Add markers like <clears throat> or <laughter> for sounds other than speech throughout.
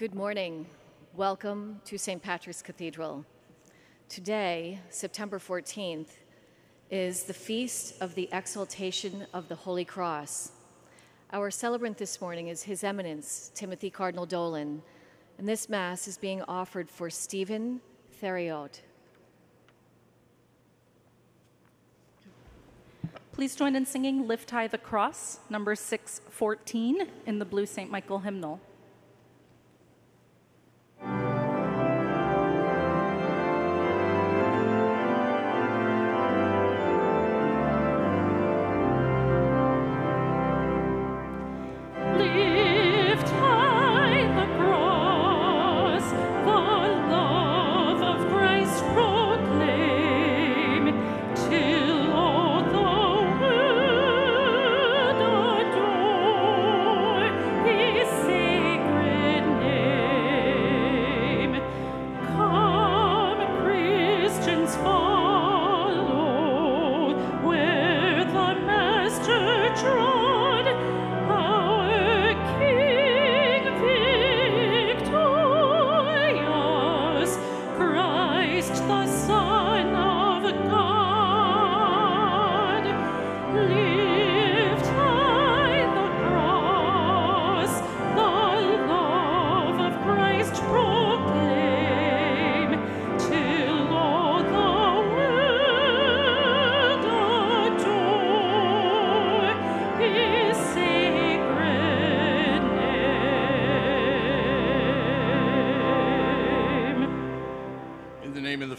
Good morning. Welcome to St. Patrick's Cathedral. Today, September 14th, is the feast of the exaltation of the Holy Cross. Our celebrant this morning is His Eminence, Timothy Cardinal Dolan, and this Mass is being offered for Stephen Theriot. Please join in singing Lift High the Cross, number 614, in the Blue St. Michael hymnal.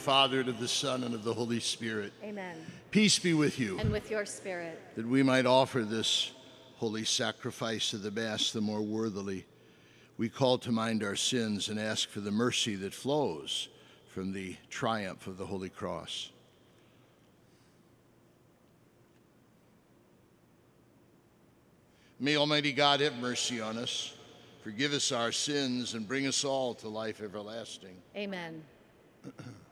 Father, and of the Son, and of the Holy Spirit. Amen. Peace be with you, And with your spirit. that we might offer this holy sacrifice of the Mass the more worthily. We call to mind our sins and ask for the mercy that flows from the triumph of the Holy Cross. May Almighty God have mercy on us, forgive us our sins, and bring us all to life everlasting. Amen. <clears throat>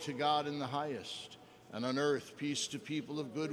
to God in the highest, and on earth peace to people of good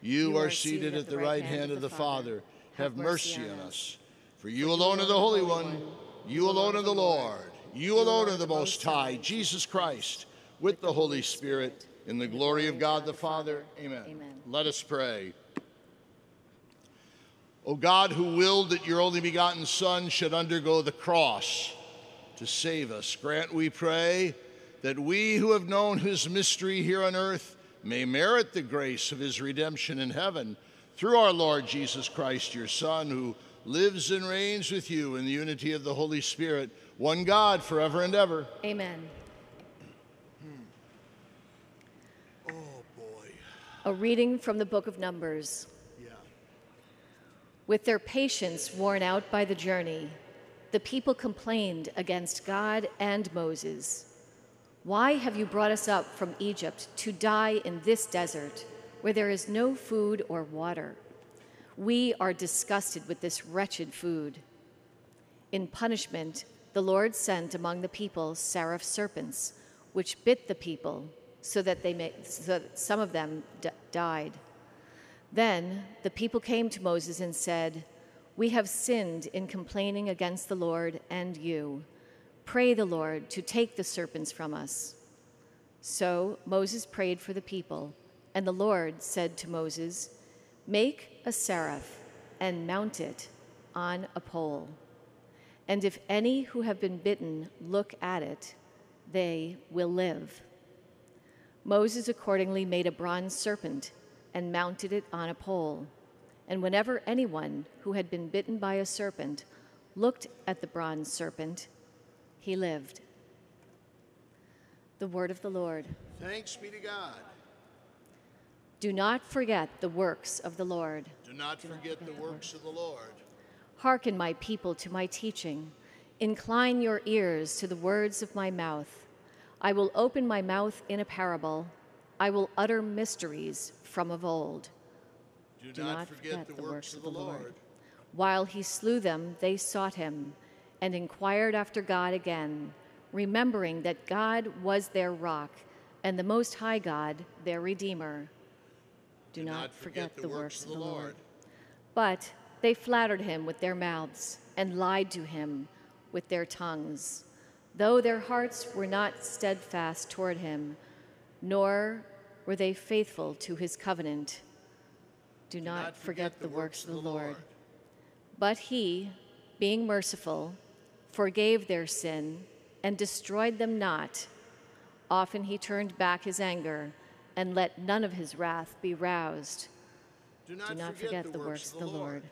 You are seated at the right hand of the Father. Have mercy on us. For you alone are the Holy One. You alone are the Lord. You alone are the Most High, Jesus Christ, with the Holy Spirit, in the glory of God the Father. Amen. Let us pray. O God, who willed that your only begotten Son should undergo the cross to save us, grant, we pray, that we who have known his mystery here on earth may merit the grace of his redemption in heaven through our Lord Jesus Christ, your Son, who lives and reigns with you in the unity of the Holy Spirit, one God forever and ever. Amen. Hmm. Oh, boy. A reading from the book of Numbers. Yeah. With their patience worn out by the journey, the people complained against God and Moses. Why have you brought us up from Egypt to die in this desert where there is no food or water? We are disgusted with this wretched food. In punishment, the Lord sent among the people seraph serpents, which bit the people, so that, they may, so that some of them died. Then the people came to Moses and said, We have sinned in complaining against the Lord and you. Pray the Lord to take the serpents from us. So Moses prayed for the people, and the Lord said to Moses, Make a seraph and mount it on a pole. And if any who have been bitten look at it, they will live. Moses accordingly made a bronze serpent and mounted it on a pole. And whenever anyone who had been bitten by a serpent looked at the bronze serpent, he lived. The word of the Lord. Thanks be to God. Do not forget the works of the Lord. Do not forget the works of the Lord. Hearken, my people, to my teaching. Incline your ears to the words of my mouth. I will open my mouth in a parable. I will utter mysteries from of old. Do, Do not, forget, forget, the, works, of the Lord. Lord. While he slew them, they sought him and inquired after God again, remembering that God was their rock and the Most High God their Redeemer. Do, Do not, not forget, forget the works of the Lord. Lord. But they flattered him with their mouths and lied to him with their tongues, though their hearts were not steadfast toward him, nor were they faithful to his covenant. Do, Do not, not forget, forget the works of the Lord. Lord. But he, being merciful, forgave their sin and destroyed them not. Often he turned back his anger and let none of his wrath be roused. Do not, Do not forget, forget the works of the Lord. Lord.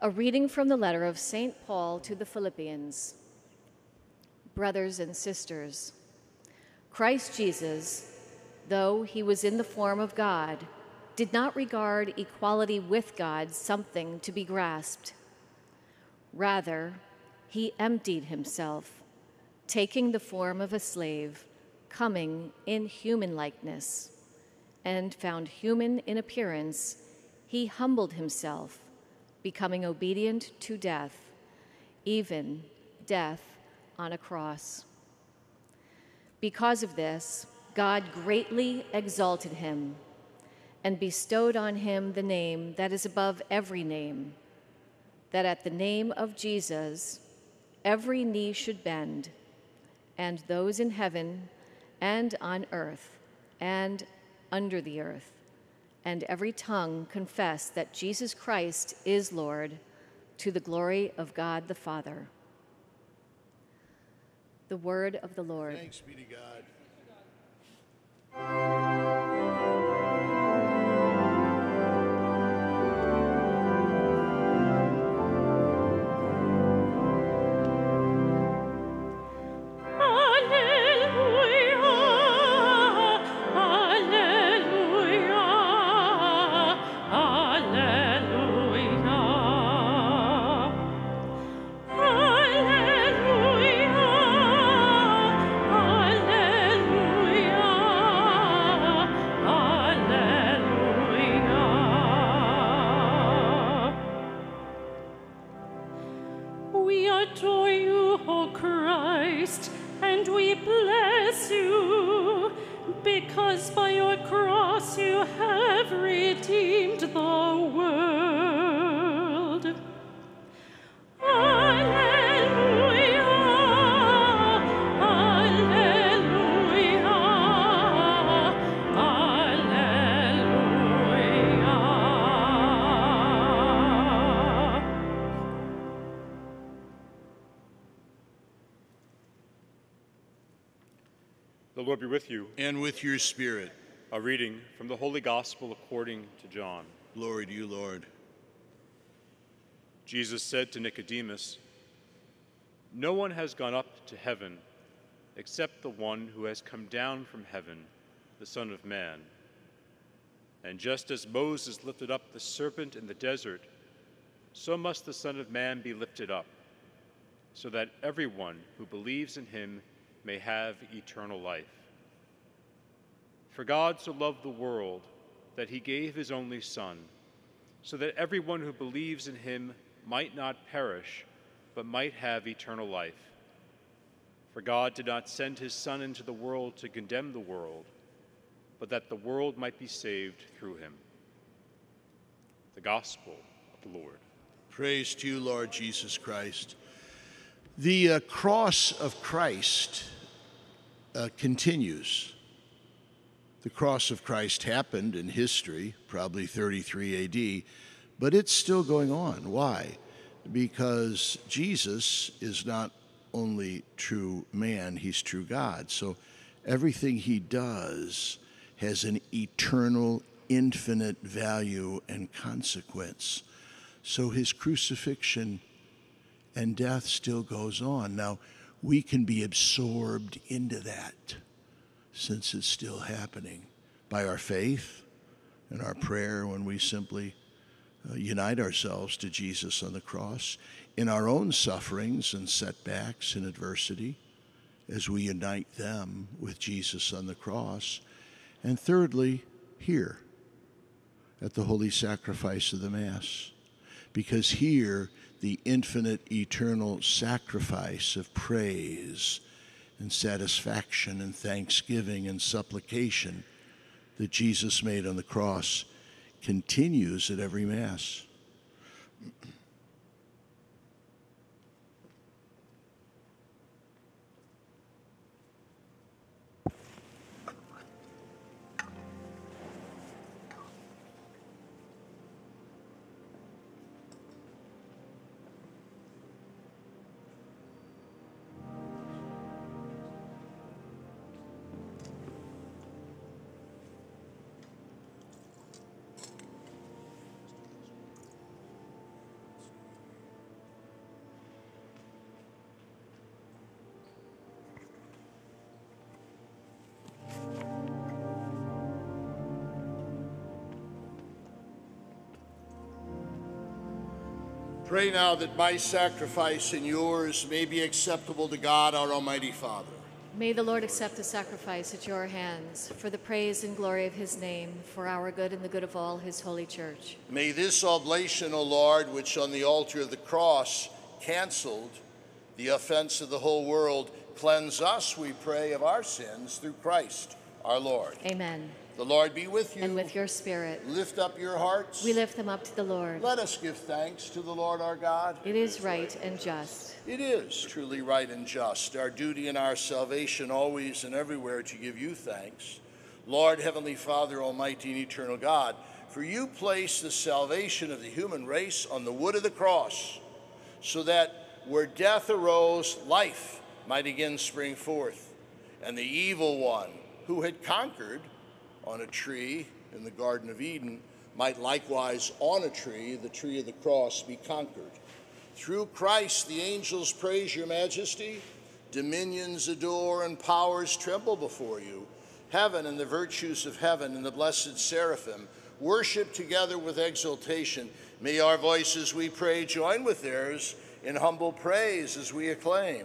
A reading from the letter of St. Paul to the Philippians. Brothers and sisters, Christ Jesus, though he was in the form of God, did not regard equality with God something to be grasped. Rather, he emptied himself, taking the form of a slave, coming in human likeness, and found human in appearance, he humbled himself, becoming obedient to death, even death on a cross. Because of this, God greatly exalted him and bestowed on him the name that is above every name, that at the name of Jesus every knee should bend, and those in heaven and on earth and under the earth, and every tongue confess that Jesus Christ is Lord to the glory of God the Father. The word of the Lord. Thanks be to God. Because by your cross you have redeemed the world. With you. And with your spirit, A reading from the Holy Gospel according to John. glory to you, Lord. Jesus said to Nicodemus, No one has gone up to heaven except the one who has come down from heaven, the Son of Man. And just as Moses lifted up the serpent in the desert, so must the Son of Man be lifted up, so that everyone who believes in him may have eternal life. For God so loved the world that he gave his only Son, so that everyone who believes in him might not perish, but might have eternal life. For God did not send his Son into the world to condemn the world, but that the world might be saved through him. The Gospel of the Lord. Praise to you, Lord Jesus Christ. The uh, cross of Christ uh, continues. The cross of Christ happened in history, probably 33 AD, but it's still going on. Why? Because Jesus is not only true man, he's true God. So Everything he does has an eternal, infinite value and consequence. So his crucifixion and death still goes on. Now, we can be absorbed into that since it's still happening. By our faith and our prayer when we simply uh, unite ourselves to Jesus on the cross, in our own sufferings and setbacks and adversity, as we unite them with Jesus on the cross, and thirdly, here at the holy sacrifice of the Mass, because here the infinite eternal sacrifice of praise and satisfaction and thanksgiving and supplication that Jesus made on the cross continues at every Mass. Pray now that my sacrifice and yours may be acceptable to God, our Almighty Father. May the Lord accept the sacrifice at your hands for the praise and glory of his name, for our good and the good of all his holy church. May this oblation, O Lord, which on the altar of the cross canceled the offense of the whole world, cleanse us, we pray, of our sins through Christ our Lord. Amen. The Lord be with you. And with your spirit. Lift up your hearts. We lift them up to the Lord. Let us give thanks to the Lord our God. It is right and just. It is truly right and just, our duty and our salvation always and everywhere to give you thanks. Lord, Heavenly Father, Almighty and Eternal God, for you place the salvation of the human race on the wood of the cross, so that where death arose, life might again spring forth, and the evil one who had conquered on a tree in the Garden of Eden might likewise on a tree, the tree of the cross, be conquered. Through Christ, the angels praise your majesty, dominions adore, and powers tremble before you. Heaven and the virtues of heaven and the blessed seraphim worship together with exultation. May our voices, we pray, join with theirs in humble praise as we acclaim.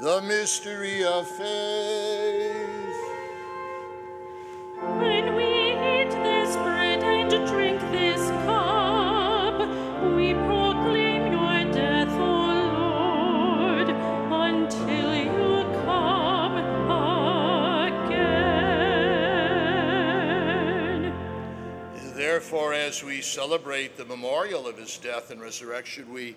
The mystery of faith. When we eat this bread and drink this cup, we proclaim your death, O Lord, until you come again. Therefore, as we celebrate the memorial of his death and resurrection, we,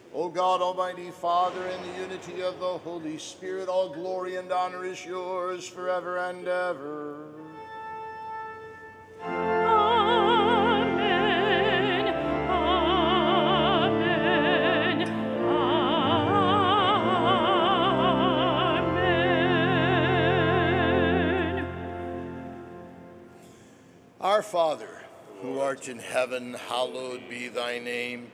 O God, Almighty Father, in the unity of the Holy Spirit, all glory and honor is yours forever and ever. Amen. Amen. Amen. Our Father, who art in heaven, hallowed be thy name.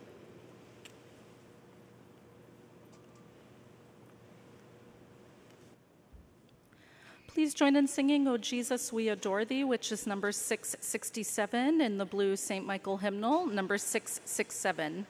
Please join in singing, O Jesus, we adore thee, which is number 667 in the blue St. Michael hymnal, number 667.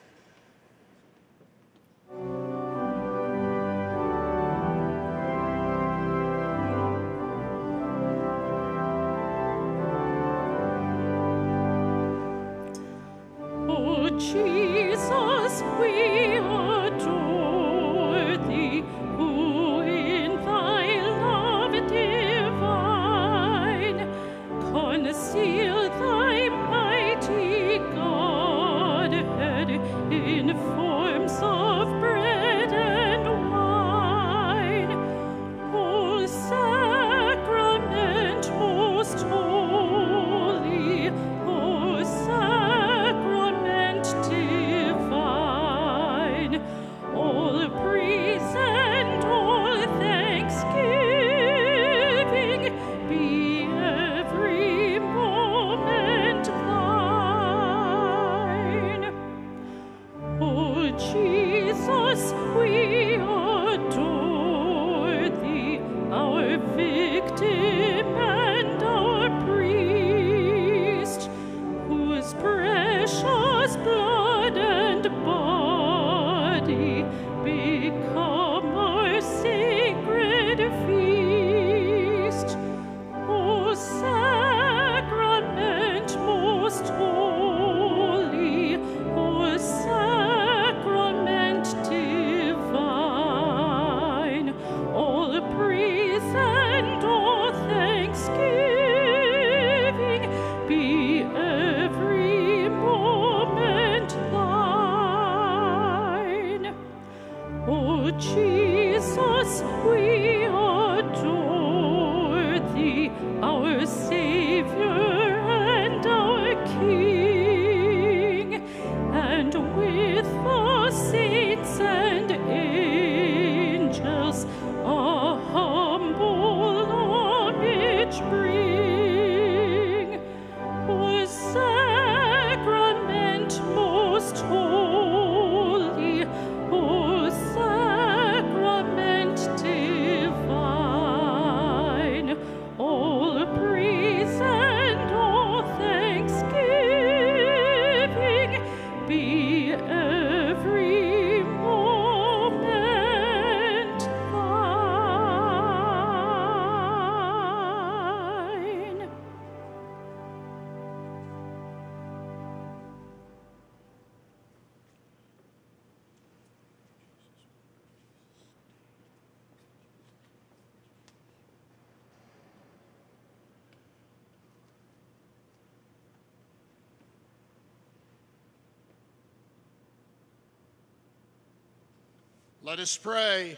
Let us pray.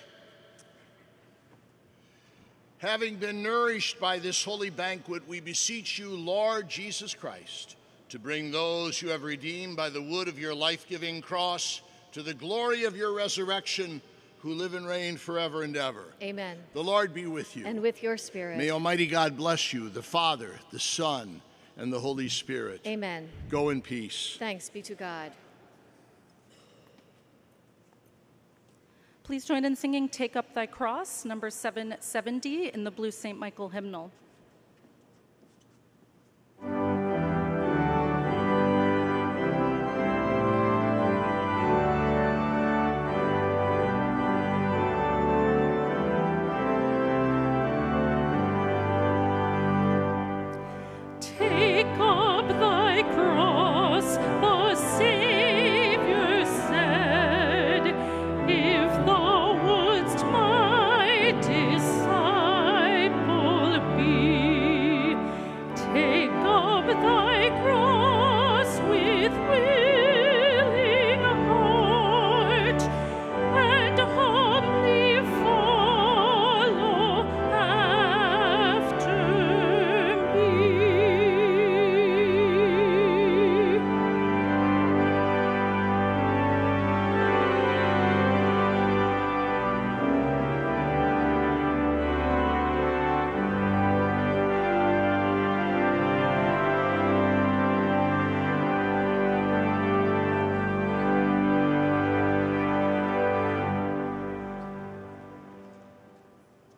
Having been nourished by this holy banquet, we beseech you, Lord Jesus Christ, to bring those you have redeemed by the wood of your life giving cross to the glory of your resurrection, who live and reign forever and ever. Amen. The Lord be with you. And with your spirit. May Almighty God bless you, the Father, the Son, and the Holy Spirit. Amen. Go in peace. Thanks be to God. Please join in singing Take Up Thy Cross, number 770 in the Blue St. Michael hymnal.